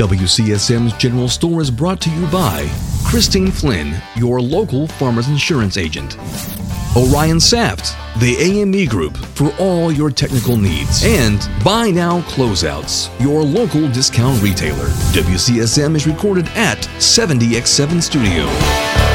WCSM's General Store is brought to you by Christine Flynn, your local farmers insurance agent. Orion Saft, the AME Group for all your technical needs. And Buy Now Closeouts, your local discount retailer. WCSM is recorded at 70x7 Studio.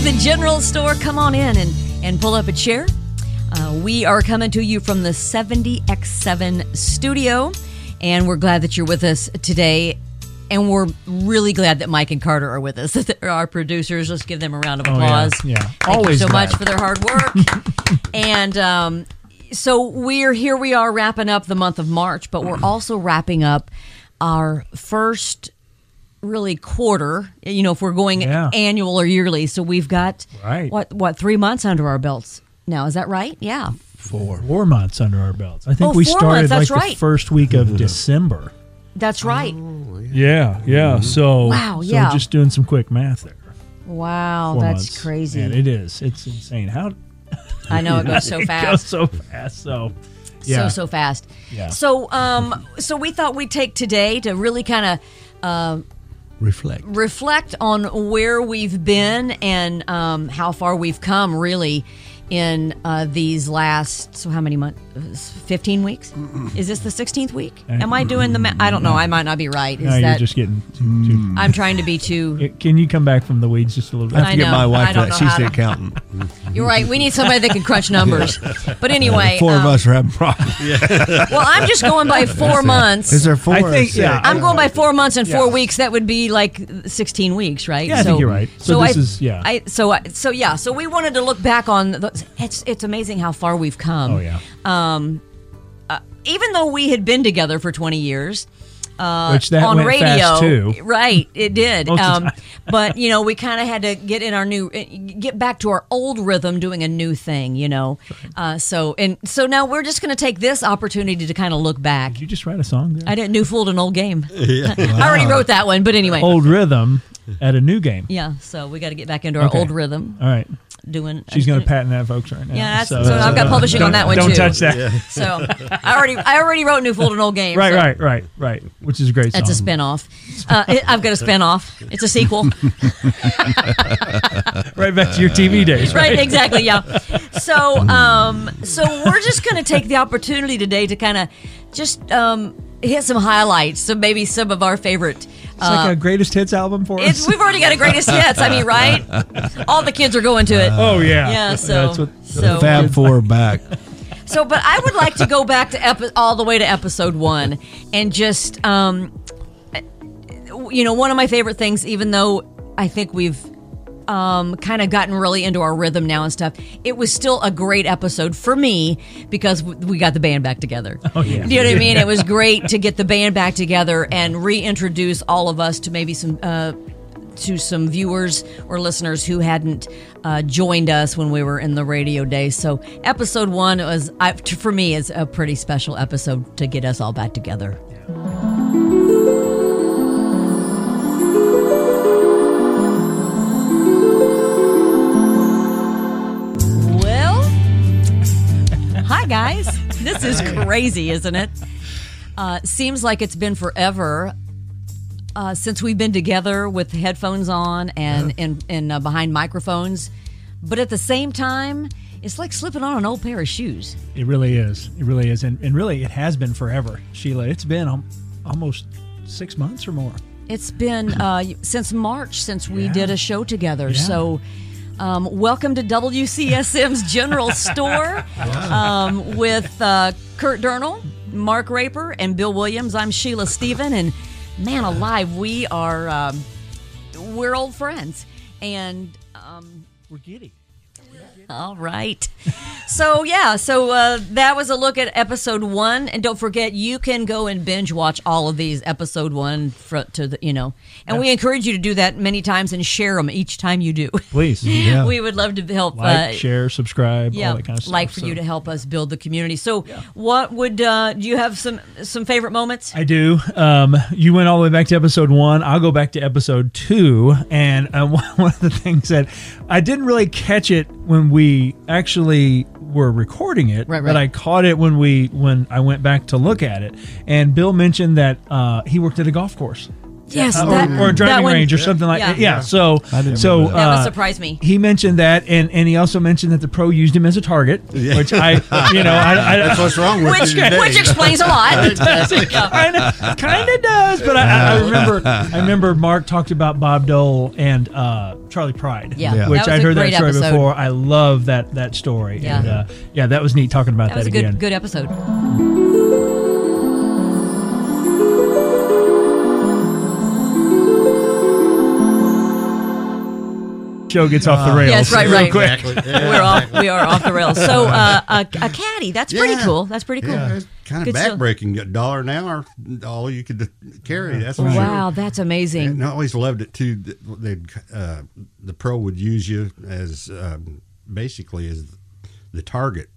To the general store. Come on in and, and pull up a chair. Uh, we are coming to you from the 70X7 studio, and we're glad that you're with us today. And we're really glad that Mike and Carter are with us. They're our producers. Let's give them a round of Oh, yeah. applause. Yeah. Thank Always you so much for their hard work. and um, so we're here. We are wrapping up the month of March, but we're also wrapping up our first really quarter. You know, if we're going Yeah. annual or yearly, so we've got Right. what what three months under our belts now. Is that right? Yeah. Four Four months under our belts. I think Oh, we four started months, that's like right. the first week of December. That's right. Yeah, yeah. So Wow, so yeah. just doing some quick math there. Wow, Four that's months. crazy. And it is. It's insane. How I know it goes so it fast. goes so fast. So yeah. so so fast. Yeah. So um so we thought we'd take today to really kind of Reflect. reflect on where we've been and um, how far we've come really in uh, these last so how many months 15 weeks is this the 16th week uh, am i doing the ma- i don't know i might not be right is no, you're that just getting too, too mm. i'm trying to be too Can you come back from the weeds just a little I bit? have I to get know. my I wife don't that. know She's how the to- accountant. you're right we need somebody that can crunch numbers but anyway Four of um, us are having problems. well i'm just going by four months Is there four? I think- or yeah, six? I'm going by four months and four Yeah. weeks. That would be like 16 weeks, right? Yeah, I think you're right. So this I, is- yeah. I, so I, so yeah. So we wanted to look back on. The, it's it's amazing how far we've come. Oh yeah. Um, Even though we had been together for 20 years. Uh, Which that on went radio, fast, too. right? It did, Most of the um, but you know, we kind of had to get in our new, get back to our old rhythm, doing a new thing, you know. Uh, so and so now we're just going to take this opportunity to kind of look back. Did you just write a song there? I didn't new fooled an old game. I already wrote that one, but anyway, Old rhythm at a new game. Yeah, so we got to get back into our Okay. old rhythm. All right. Doing. She's going to patent that, folks, right now. Yeah, that's- so I've got publishing on that one, Don't too. touch that. So I already, I already wrote New Fooled an Old Game. Right, so right, right, right. Which is a great That's a song. spinoff. Uh, it, I've got a spinoff. It's a sequel. right back to your TV days, right? right, exactly. Yeah. So, um, so we're just going to take the opportunity today to kind of just um, hit some highlights. So maybe some of our favorite. It's like a greatest hits album for us. we've already got a greatest hits. I mean, right? All the kids are going to it. oh yeah, Yeah, so that's what. so Fab Four back. So, but I would like to go back to epi- all the way to episode one and just, um, you know, one of my favorite things, even though I think we've um, kind of gotten really into our rhythm now and stuff, it was still a great episode for me because we got the band back together. Oh, yeah. You know what I mean? It was great to get the band back together and reintroduce all of us to maybe some. Uh, to some viewers or listeners who hadn't uh, joined us when we were in the radio days. So, episode one was, I, for me, is a pretty special episode to get us all back together. This is crazy, isn't it? Uh, seems like it's been forever uh, since we've been together with headphones on and and, and uh, behind microphones. But at the same time, it's like slipping on an old pair of shoes. It really is. It really is, and, and really, it has been forever, Sheila. It's been um, almost six months or more. It's been uh, since March since we Yeah. did a show together. Yeah. So, um, welcome to WCSM's General Store um, with uh, Kurt Durnall Mark Raper and Bill Williams. I'm Sheila Stephen, and man alive, we are um, we're old friends, and um, We're giddy. All right. So yeah, so uh, that was a look at episode one, and don't forget you can go and binge watch all of these episode one fr- to the you know, and we encourage you to do that many times and share them each time you do. Please. Yeah. we would love to help. Like, uh, share, subscribe, yeah, all that kind of stuff. like for So- you to help us build the community. So, what would uh, do you have some some favorite moments? I do. Um, you went all the way back to episode one. I'll go back to episode two. And uh, one of the things that I didn't really catch it when we actually were recording it, Right, but. I caught it when we when I went back to look at it. And Bill mentioned that uh, he worked at a golf course. Yes, Uh, that- or, or a that driving one- range or something like Yeah. that. Yeah. So, I didn't so remember That would uh, surprise me. He mentioned that, and, and he also mentioned that the pro used him as a target, which I, you know, I, I, That's what's wrong with Which today. which explains a lot. kind of kind of does but I, I, I remember i remember mark talked about bob dole and uh, charley pride Yeah, Yeah. which i'd heard that story episode. before i love that that story Yeah. and uh, yeah that was neat talking about That that, was a again good good episode. Show gets off the rails Yes, right, right. quick. Exactly. Yeah. We're off we are off the rails. So uh, a, a caddy, that's pretty Yeah. cool. That's pretty cool. Yeah, kind of Good backbreaking. A dollar an hour, all you could carry. That's for sure. Wow, that's amazing. And I always loved it too. They'd, uh, the pro would use you as um, basically as the target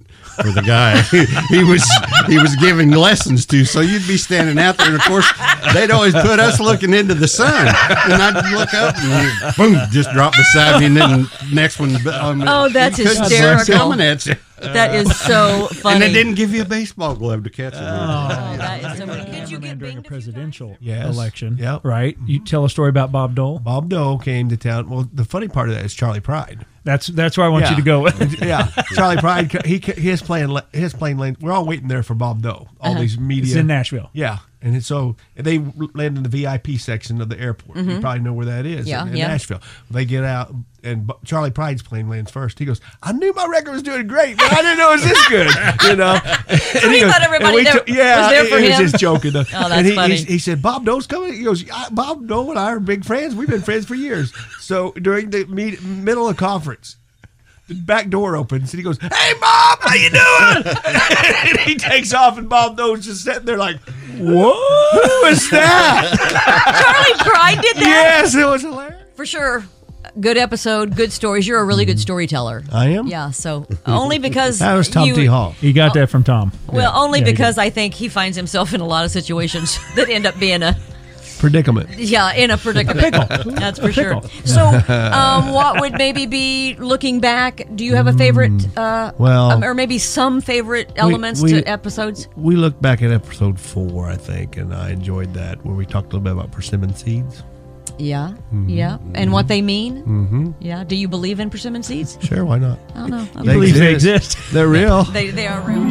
for the guy he was he was giving lessons to. So you'd be standing out there, and of course they'd always put us looking into the sun, and I'd look up and boom, just drop beside me, and then next one. Um, Oh, that's you couldn't see it hysterical. Coming at you. That is so funny. And they didn't give you a baseball glove to catch it. Oh, that is so funny. Did you Cameraman get during a binged a presidential Yes. election Yep. right you tell a story about bob dole Bob Dole came to town. Well, the funny part of that is Charley Pride. that's that's where i want you to go with yeah, Charley Pride. He his plane his plane lane. We're all waiting there for Bob Dole. All these media. it's in nashville Yeah, and so they land in the VIP section of the airport. You probably know where that is. Mm-hmm. Yeah, in, in yeah. Nashville. They get out, and Charley Pride's plane lands first. He goes, "I knew my record was doing great, but I didn't know it was this good." You know. and he thought everybody there took- yeah, was there for he, he him? was just joking. Though. Oh, that's and he, funny. He, he said, "Bob Dole's coming." He goes, "Bob Dole and I are big friends. We've been friends for years." So during the meet, middle of conference. The back door opens and he goes, "Hey, Bob, how you doing?" and he takes off, and Bob Dole's just sitting there like, "What? Who is that?" Charley Pride did that yes, it was hilarious. for sure. Good episode, good stories. You're a really good storyteller. I am. Yeah, so only because That was Tom you, T. Hall. you got that from tom Well, only Yeah, because I think he finds himself in a lot of situations that end up being a Predicament. yeah in a predicament. That's for sure. So, um, what would maybe be looking back? Do you have a favorite? Uh, well- um, or maybe some favorite elements we- to episodes? We looked back at episode four, I think, and I enjoyed that where we talked a little bit about persimmon seeds. Yeah, Mm-hmm. yeah, and what they mean. Mm-hmm. Yeah. Do you believe in persimmon seeds? Sure, why not? I don't know. he believes they exist They're real. They they are real.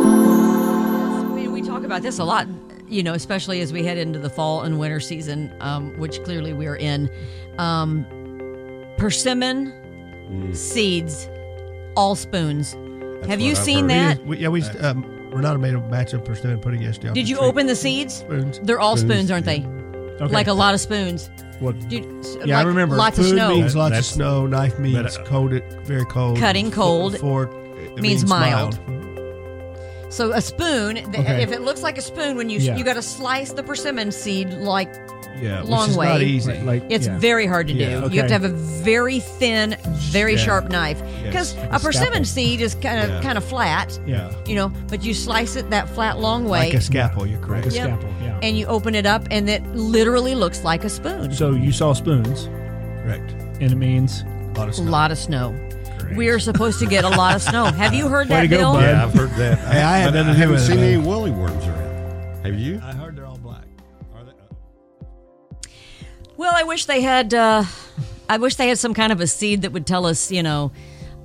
I mean, we talk about this a lot, you know, especially as we head into the fall and winter season, um, which clearly we are in. Um, persimmon seeds, all spoons. Have you I've seen heard. that? We, yeah, we um, Renata made a batch of persimmon pudding yesterday. off Did you tree. open the seeds? Spoons. They're all spoons, Spoons, aren't they? Okay. Like a lot of spoons. what Dude, Yeah, I like remember. Lots of Food snow. means lots of That's- snow. Knife means But, uh, cold, very cold. Cutting cold F- fork it means mild. mild. So a spoon, th- Okay. if it looks like a spoon, when you Yeah. you got to slice the persimmon seed like Yeah, which Long is way. not easy. Like- like- it's yeah. very hard to do. Yeah, You have to have a very thin, very Yeah. sharp knife because Yes. a persimmon seed is kind of Yeah. kind of flat, yeah you know. But you slice it that flat long way, like a scalpel, you're correct. Like a Yep. scalpel yeah and you open it up, and it literally looks like a spoon. so you saw spoons Correct. and it means A lot of a snow. lot of snow. We are supposed to get a lot of snow. Have you heard Way that, to go, Bill? bud. Yeah, I've heard that. Hey, I had But nothing to I do haven't seen any woolly worms around. Have you? Well, I wish they had. Uh, I wish they had some kind of a seed that would tell us, you know,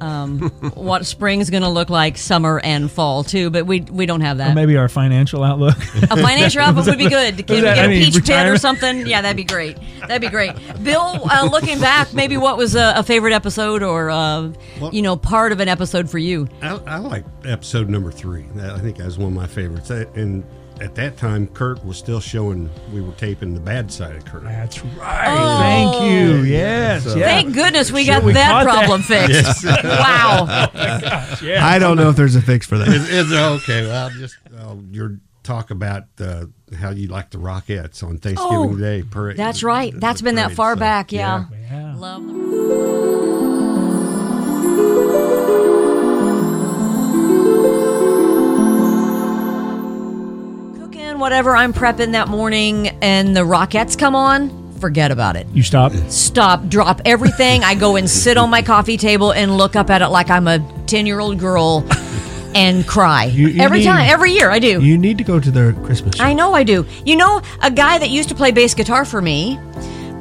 um, what spring's going to look like, summer and fall too. But we we don't have that. Maybe our financial outlook. A financial outfit would be good. Can we get I a mean, peach pit or something? Yeah, that'd be great. That'd be great. Bill, uh, looking back, maybe what was a, a favorite episode or uh, you know part of an episode for you? I, I like episode number three. I think that was one of my favorites. That- And at that time, Kurt was still showing we were taping the bad side of Kurt. That's right. Thank you. Yes. yeah. Thank goodness we got we that caught that. problem fixed. wow. I don't know if there's a fix for that. Is, is okay? Well, just uh, your talk about uh, how you like the Rockettes on Thanksgiving Oh, Day parade. That's right. the- That's the been that far so, back. Yeah. Yeah. Love them. Whatever I'm prepping that morning, and the Rockettes come on. Forget about it. You stop. Stop, drop everything. I go and sit on my coffee table and look up at it like I'm a 10 year old girl and cry. You- you every need- time, every year I do. You need to go to their Christmas show. I know I do. You know, a guy that used to play bass guitar for me,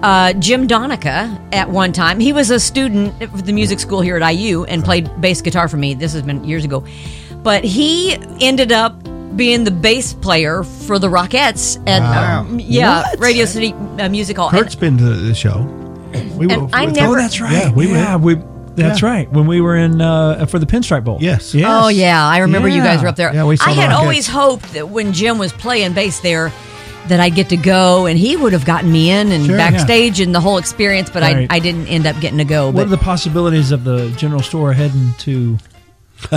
uh, Jim Donica, at one time, he was a student at the music school here at IU and played bass guitar for me. This has been years ago. But he ended up being the bass player for the Rockettes at, Wow. um, yeah, What? Radio City uh, Music Hall. Kurt's been to the show. We And I with- never- Oh, that's right. Yeah, we yeah, went. we. That's Yeah. right. When we were in uh, for the Pinstripe Bowl. Yes. Yes. Oh yeah, I remember you guys were up there. Yeah, we saw I the had Rockettes. always hoped that when Jim was playing bass there, that I'd get to go and he would have gotten me in and Sure, yeah. backstage and the whole experience, but Right. I, I didn't end up getting to go. What But are the possibilities of the general store heading to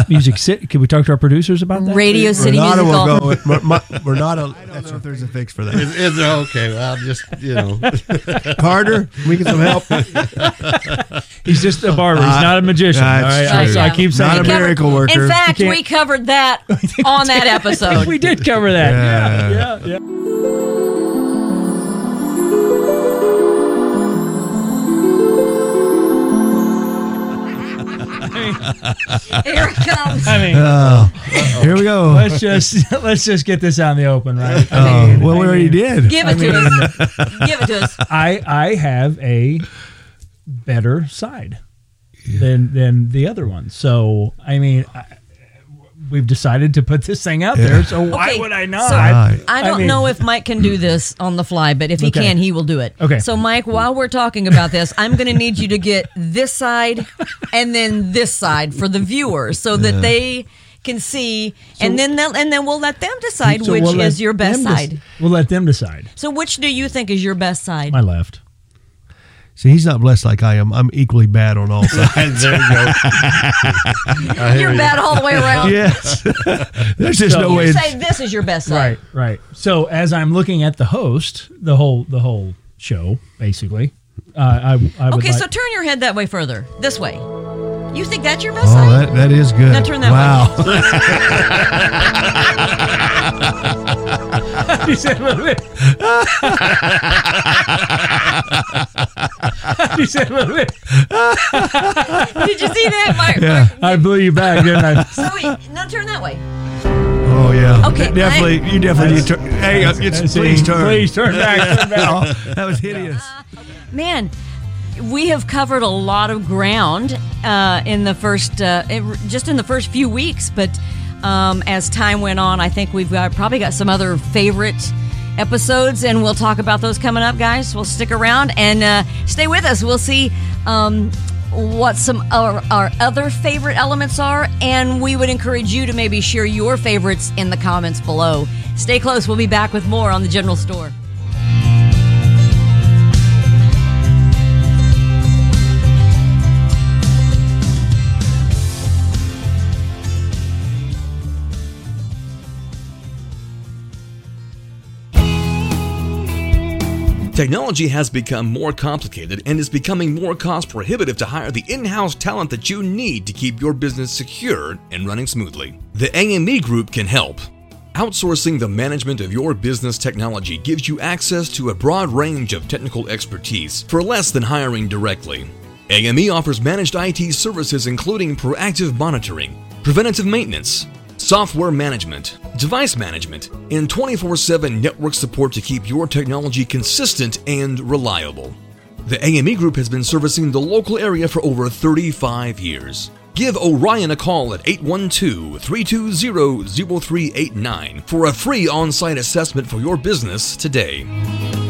Music City? Can we talk to our producers about that? Radio City Renata Music Hall. will go. Ma- Ma- Renata, I don't know if there's a fix for that. Is, is okay? Well, just you know, Carter, we get some help. He's just a barber. He's not a uh, magician. All That's right. I, true. I keep saying Not a. Covered- miracle worker. In fact, we covered that on that episode. we did cover that. Yeah. Yeah, yeah, yeah. Here it comes. I mean, Oh, here we go. let's just let's just get this out in the open, right? Oh, I Oh, mean, well, we I already mean, did. Give it to us. Give it to us. I I have a better side than than the other one. So I mean, I, we've decided to put this thing out there. So why Okay, would I not? so Right. I don't mean- know if Mike can do this on the fly, but if he Okay. can, he will do it. Okay. So, Mike, while we're talking about this, I'm going to need you to get this side and then this side for the viewers so that they can see, and then they'll, and then we'll let them decide So which we'll is your best them dec- side. we'll let them decide. So, which do you think is your best side? My left. See, he's not blessed like I am. I'm equally bad on all sides. there you go. You're you. bad all the way around. yes. There's just So- no way. You say this is your best side. Right, right. So as I'm looking at the host, the whole the whole show, basically, uh, I I would Okay, like, so turn your head that way further. This way. You think that's your best Oh, side? that, that is good. Now turn that wow. He said, "Wait, wait." He said, "Wait, wait." Did you see that, Mike? Yeah. I blew you back, didn't I? So wait, now turn that way. Oh yeah. Okay, Definitely. you definitely need to. Hey, uh, it's, See, please turn. Please turn back. Turn back. Oh, that was hideous. Man, we have covered a lot of ground uh, in the first, uh, it- just in the first few weeks. But um, as time went on, I think we've got probably got some other favorite episodes, and we'll talk about those coming up, guys. We'll stick around and uh, stay with us. We'll see. Um, what some our, our other favorite elements are, and we would encourage you to maybe share your favorites in the comments below. Stay close. We'll be back with more on the General Store. Technology has become more complicated and is becoming more cost prohibitive to hire the in house talent that you need to keep your business secure and running smoothly. The AME Group can help. Outsourcing the management of your business technology gives you access to a broad range of technical expertise for less than hiring directly. AME offers managed IT services including proactive monitoring, preventative maintenance, software management, device management, and 24 7 network support to keep your technology consistent and reliable. The AME Group has been servicing the local area for over 35 years. Give Orion a call at 812 320 0389 for a free on site assessment for your business today.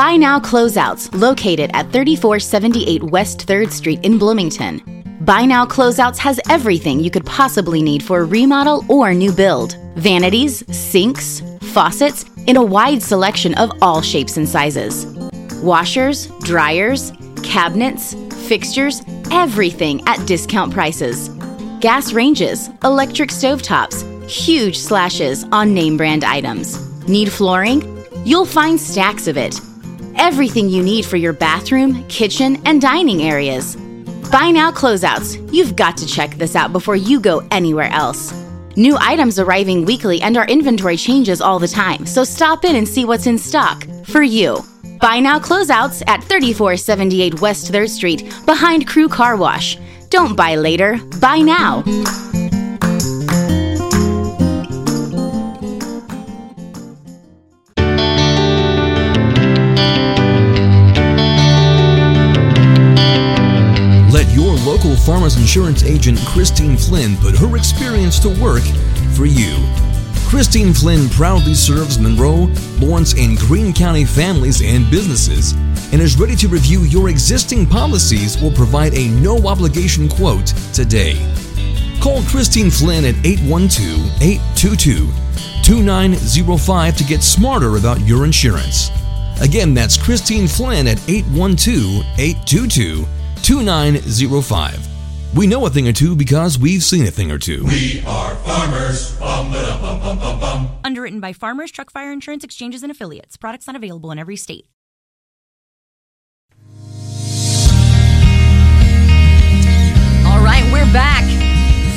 Buy Now Closeouts, located at 3478 West 3rd Street in Bloomington. Buy Now Closeouts has everything you could possibly need for a remodel or new build vanities, sinks, faucets, in a wide selection of all shapes and sizes. Washers, dryers, cabinets, fixtures, everything at discount prices. Gas ranges, electric stovetops, huge slashes on name brand items. Need flooring? You'll find stacks of it. Everything you need for your bathroom, kitchen, and dining areas. Buy now closeouts. You've got to check this out before you go anywhere else. New items arriving weekly and our inventory changes all the time, so stop in and see what's in stock for you. Buy now closeouts at 3478 West 3rd Street behind Crew Car Wash. Don't buy later, buy now. Farmers insurance agent Christine Flynn put her experience to work for you. Christine Flynn proudly serves Monroe, Lawrence, and Greene County families and businesses and is ready to review your existing policies or provide a no obligation quote today. Call Christine Flynn at 812 822 2905 to get smarter about your insurance. Again, that's Christine Flynn at 812 822 2905. We know a thing or two because we've seen a thing or two. We are farmers. Underwritten by Farmers Truck Fire Insurance Exchanges and Affiliates. Products not available in every state. All right, we're back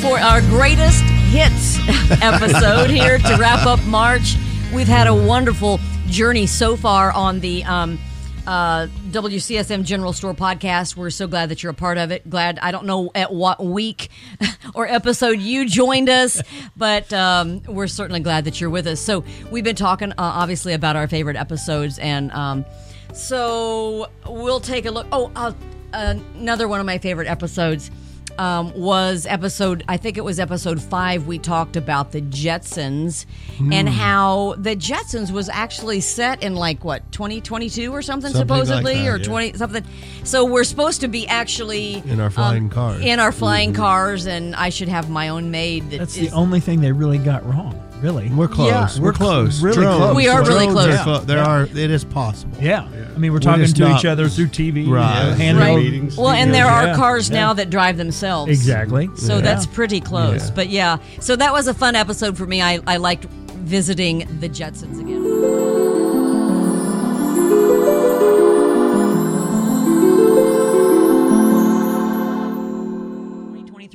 for our greatest hits episode here to wrap up March. We've had a wonderful journey so far on the um, uh, WCSM General Store podcast. We're so glad that you're a part of it. Glad I don't know at what week or episode you joined us, but um, we're certainly glad that you're with us. So we've been talking uh, obviously about our favorite episodes, and um, so we'll take a look. Oh, uh, another one of my favorite episodes um, was episode, I think it was episode five. We talked about the Jetsons and how the Jetsons was actually set in like what 2022 or something, Something like supposedly, that, or yeah. 20 something. So we're supposed to be actually In our flying um, cars. In our flying cars, and I should have my own maid. that That's is- the only thing they really got wrong. Really. We're close. Yeah. We're, We're close. really Drones. close. We are really close. are clo- there Yeah. are. It is possible. Yeah. I mean, we're We're talking to not- each other through TV. Right. uh, handheld- Right. meetings. Well, and there are cars Yeah. now that drive themselves. Exactly. So Yeah. that's pretty close. Yeah. But yeah, so that was a fun episode for me. I, I liked visiting the Jetsons again.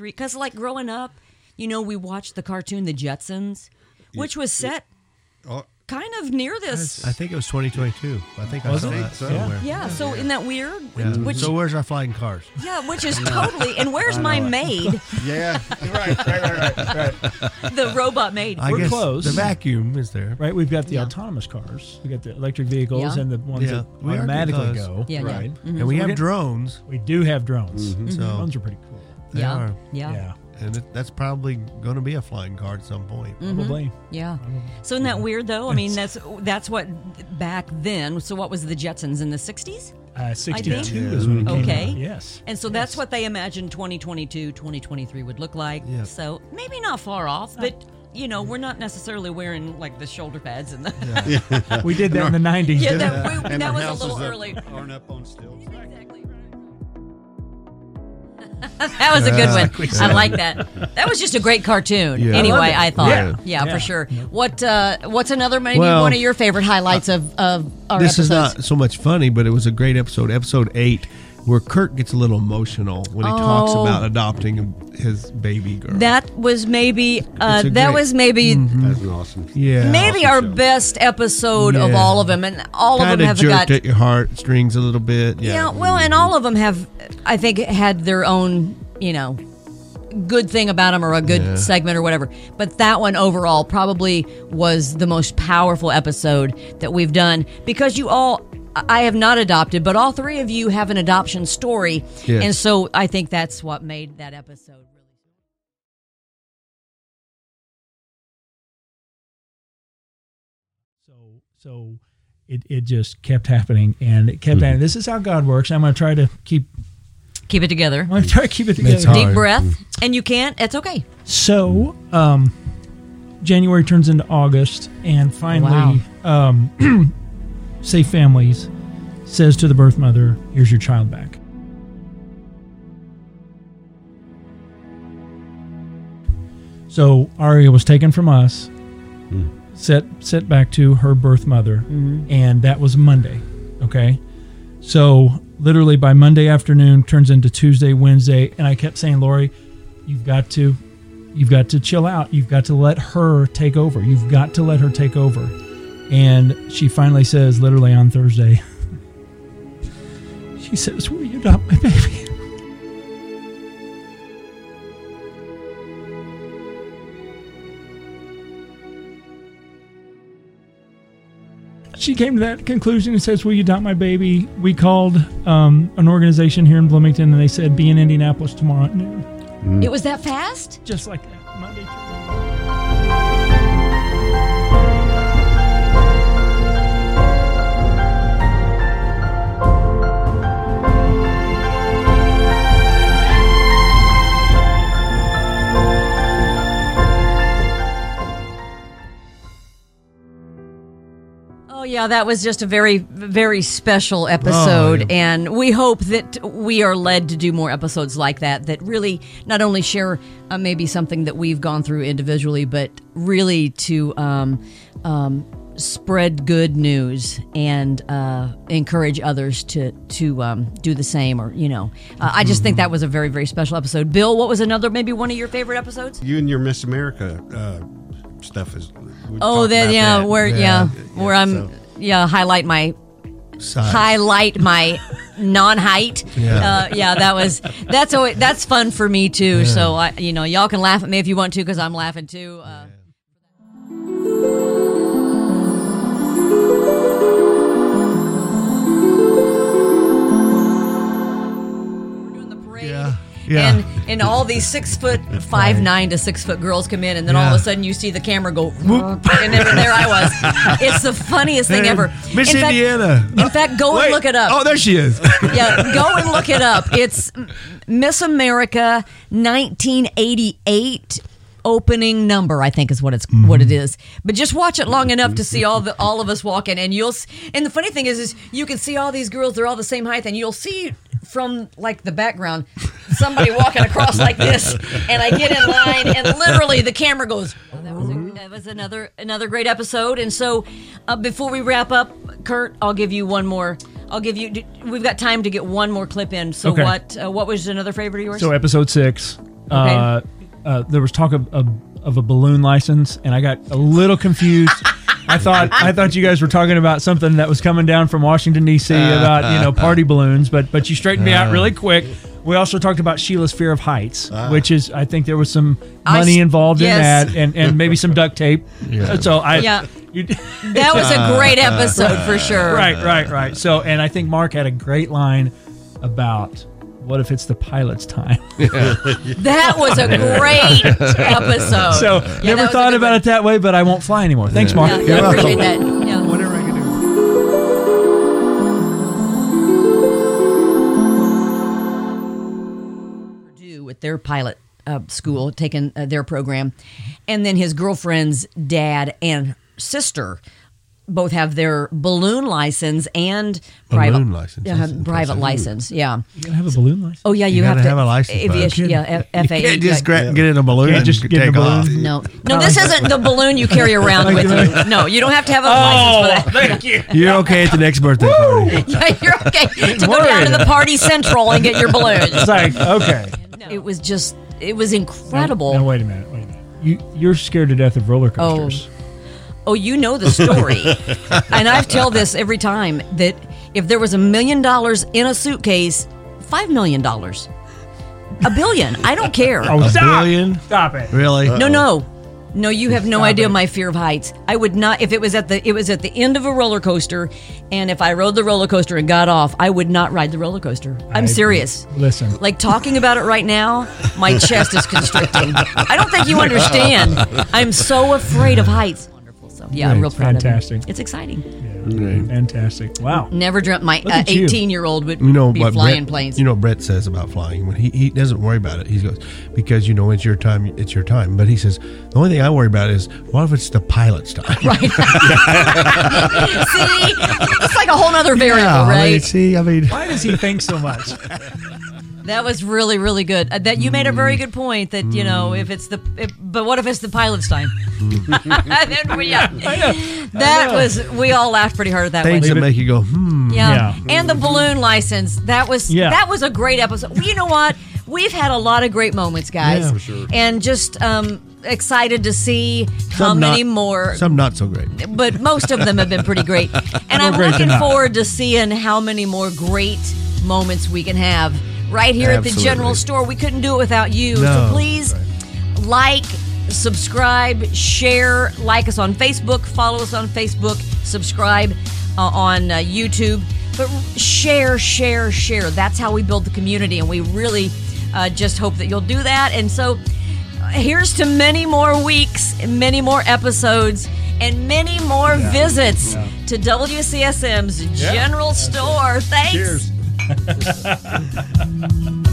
Because, like, growing up, you know, we watched the cartoon The Jetsons, which was set Oh, kind of near this. I think it was 2022. I think I Was saw it? that So- somewhere. Yeah, so isn't that weird? Yeah. Which, so where's our flying cars? yeah, which is totally. And where's my maid? yeah, right, right, right, right, right. The robot maid. I We're guess close. The vacuum is there. Right, we've got the Yeah. autonomous cars. We got the electric vehicles Yeah. and the ones Yeah, that we automatically go. Yeah, yeah. right. Mm-hmm. And we So have we're drones. We do have drones. Mm-hmm. Mm-hmm. So Drones are pretty cool. they yeah, are. yeah, Yeah, And it, that's probably going to be a flying car at some point. Mm-hmm. probably. yeah. So isn't that weird though? I mean, that's that's what back then. So what was the Jetsons in the '60s? Uh, 62 think- is when it came Okay. out. Yes. And so that's what they imagined 2022, 2023 would look like. Yeah. So maybe not far off, but you know, we're not necessarily wearing like the shoulder pads and the. We did that in the 90s. Yeah, didn't that, we? we, And that was a little that early. Aren't up on stilts. Exactly. that was a good one. I like that. That was just a great cartoon. Yeah. Anyway, I. I thought, Yeah. yeah, Yeah. for sure. What uh, What's another maybe Well, one of your favorite highlights of of our this is not so much funny, but it was a great episode, episode eight, where Kurt gets a little emotional when he talks Oh. about adopting his baby girl. that was maybe uh, It's a that great- was maybe That's an awesome. yeah, maybe awesome our show. best episode of Yeah. all of them, and all of kind them of have jerked got at your heartstrings a little bit. Yeah, yeah. Well, and all of them have, I think, had their own, you know, good thing about them or a good segment or whatever. But that one overall probably was the most powerful episode that we've done because you all. I have not adopted, but all three of you have an adoption story. Yes. And so I think that's what made that episode. So so it, it just kept happening and it kept happening. This is how God works. I'm going to try to keep Keep it together. I'm going to try to keep it together. It's hard. Deep breath. And you can't, it's okay. So, um, January turns into August, and finally, um, Safe Families says to the birth mother, "Here's your child back." So Aria was taken from us, hmm. set set back to her birth mother, mm-hmm. and that was Monday. Okay, so literally by Monday afternoon turns into Tuesday, Wednesday, and I kept saying, Lori, you've got to you've got to chill out. You've got to let her take over. You've got to let her take over. And she finally says, literally on Thursday, she says, Will you adopt my baby? She came to that conclusion and says, Will you adopt my baby? We called um, an organization here in Bloomington and they said, Be in Indianapolis tomorrow at noon. It was that fast? Just like that. Monday, yeah, that was just a very very special episode Oh, yeah. and we hope that we are led to do more episodes like that that really not only share uh, maybe something that we've gone through individually but really to um, um, spread good news and uh, encourage others to to um, do the same or you know uh, I just think that was a very very special episode. Bill, what was another maybe one of your favorite episodes? You and your Miss America uh, stuff is. Oh, then yeah, that. where yeah, Yeah. where I'm so- yeah highlight my Size. highlight my non-height. Yeah. Uh, yeah, that was that's always, that's fun for me too. So I, you know, y'all can laugh at me if you want to because I'm laughing too. Uh, we're doing the parade. Yeah. Yeah. And and all these six foot five nine to six foot girls come in, and then all of a sudden you see the camera go, whoop, and then there I was. It's the funniest thing ever. Miss In fact- Indiana. in fact, go Wait. and look it up. Oh, there she is. yeah, go and look it up. It's Miss America 1988 opening number i think is what it's what it is but just watch it long enough to see all the all of us walking and you'll and the funny thing is is you can see all these girls they're all the same height and you'll see from like the background somebody walking across like this and i get in line and literally the camera goes oh, that was, a, that was another another great episode and so uh, before we wrap up kurt i'll give you one more I'll give you. We've got time to get one more clip in. So Okay. what? Uh, what was another favorite of yours? So episode six, uh, uh, there was talk of, of, of a balloon license, and I got a little confused. I thought I thought you guys were talking about something that was coming down from Washington D.C. Uh, about you know party uh, balloons, but but you straightened me out uh. really quick. We also talked about Sheila's fear of heights, ah. which is I think there was some money s- involved yes. in that, and, and maybe some duct tape. So I Yeah. you, that was a great episode for sure. right right right. So and I think Mark had a great line about what if it's the pilot's time. That was a great episode. So Yeah, never thought about one. it that way, but I won't fly anymore. Thanks, Mark. Yeah, yeah, I appreciate that. Yeah. Whatever I can do. Purdue with their pilot uh, school, taking uh, their program, and then his girlfriend's dad and sister both have their balloon license and private Balloon license, Yeah, that's private impressive. license. Yeah. You gotta have a balloon license. Oh yeah, you, You have gotta have a license for that. Aviation, yeah, F- You FAA. can't just yeah. get in a balloon Can't and just just get in take a off. balloon. No, no, this isn't the balloon you carry around with you. No, you don't have to have a oh, license for that. thank you. You're okay at the next birthday party. Yeah, you're okay to go down to the party central and get your balloons. It's like okay. It was just, it was incredible. Now wait a minute. Wait a minute. You you're scared to death of roller oh, coasters. Oh, Oh, you know the story. and I've tell this every time that if there was a million dollars in a suitcase, five million dollars, A billion. I don't care. Oh, A stop! billion? Stop it. Really? No, no. No, you have no Stop idea it. my fear of heights. I would not if it was at the it was at the end of a roller coaster and if I rode the roller coaster and got off, I would not ride the roller coaster. I'm I- serious. Listen. Like talking about it right now, my chest is constricting. I don't think you understand. I'm so afraid of heights. Wonderful. So, yeah, I'm real It's proud of fantastic. It's exciting. Yeah, fantastic. Wow. Never dreamt my Look uh, at you. 18 year old would You know be what flying Brett, planes. You know what Brett says about flying when he, he doesn't worry about it. He goes because you know it's your time. It's your time. But he says the only thing I worry about is what if it's the pilot's time? right. See, it's like a whole other variable, Yeah, I right? mean, see, I mean, Why does he think so much? That was really, really good. Uh, that you made a very good point. That you know, if it's the, if, but what if it's the pilot's time? Then we- yeah. That was. We all laughed pretty hard at that things one. that make you go, hmm. Yeah. Yeah. and the balloon license. That was. Yeah. That was a great episode. You know what? We've had a lot of great moments, guys. Yeah, for sure. And just um, excited to see how Some many not- more. Some not so great. but most of them have been pretty great. And I'm looking forward to seeing how many more great moments we can have right here at the general store. We couldn't do it without you. So No. please like, subscribe, share, like us on Facebook, follow us on Facebook, subscribe uh, on uh, YouTube. But share, share, share. That's how we build the community, and we really uh, just hope that you'll do that. And so, here's to many more weeks, many more episodes, and many more visits to WCSM's General Store. Thanks. Cheers. Yeah.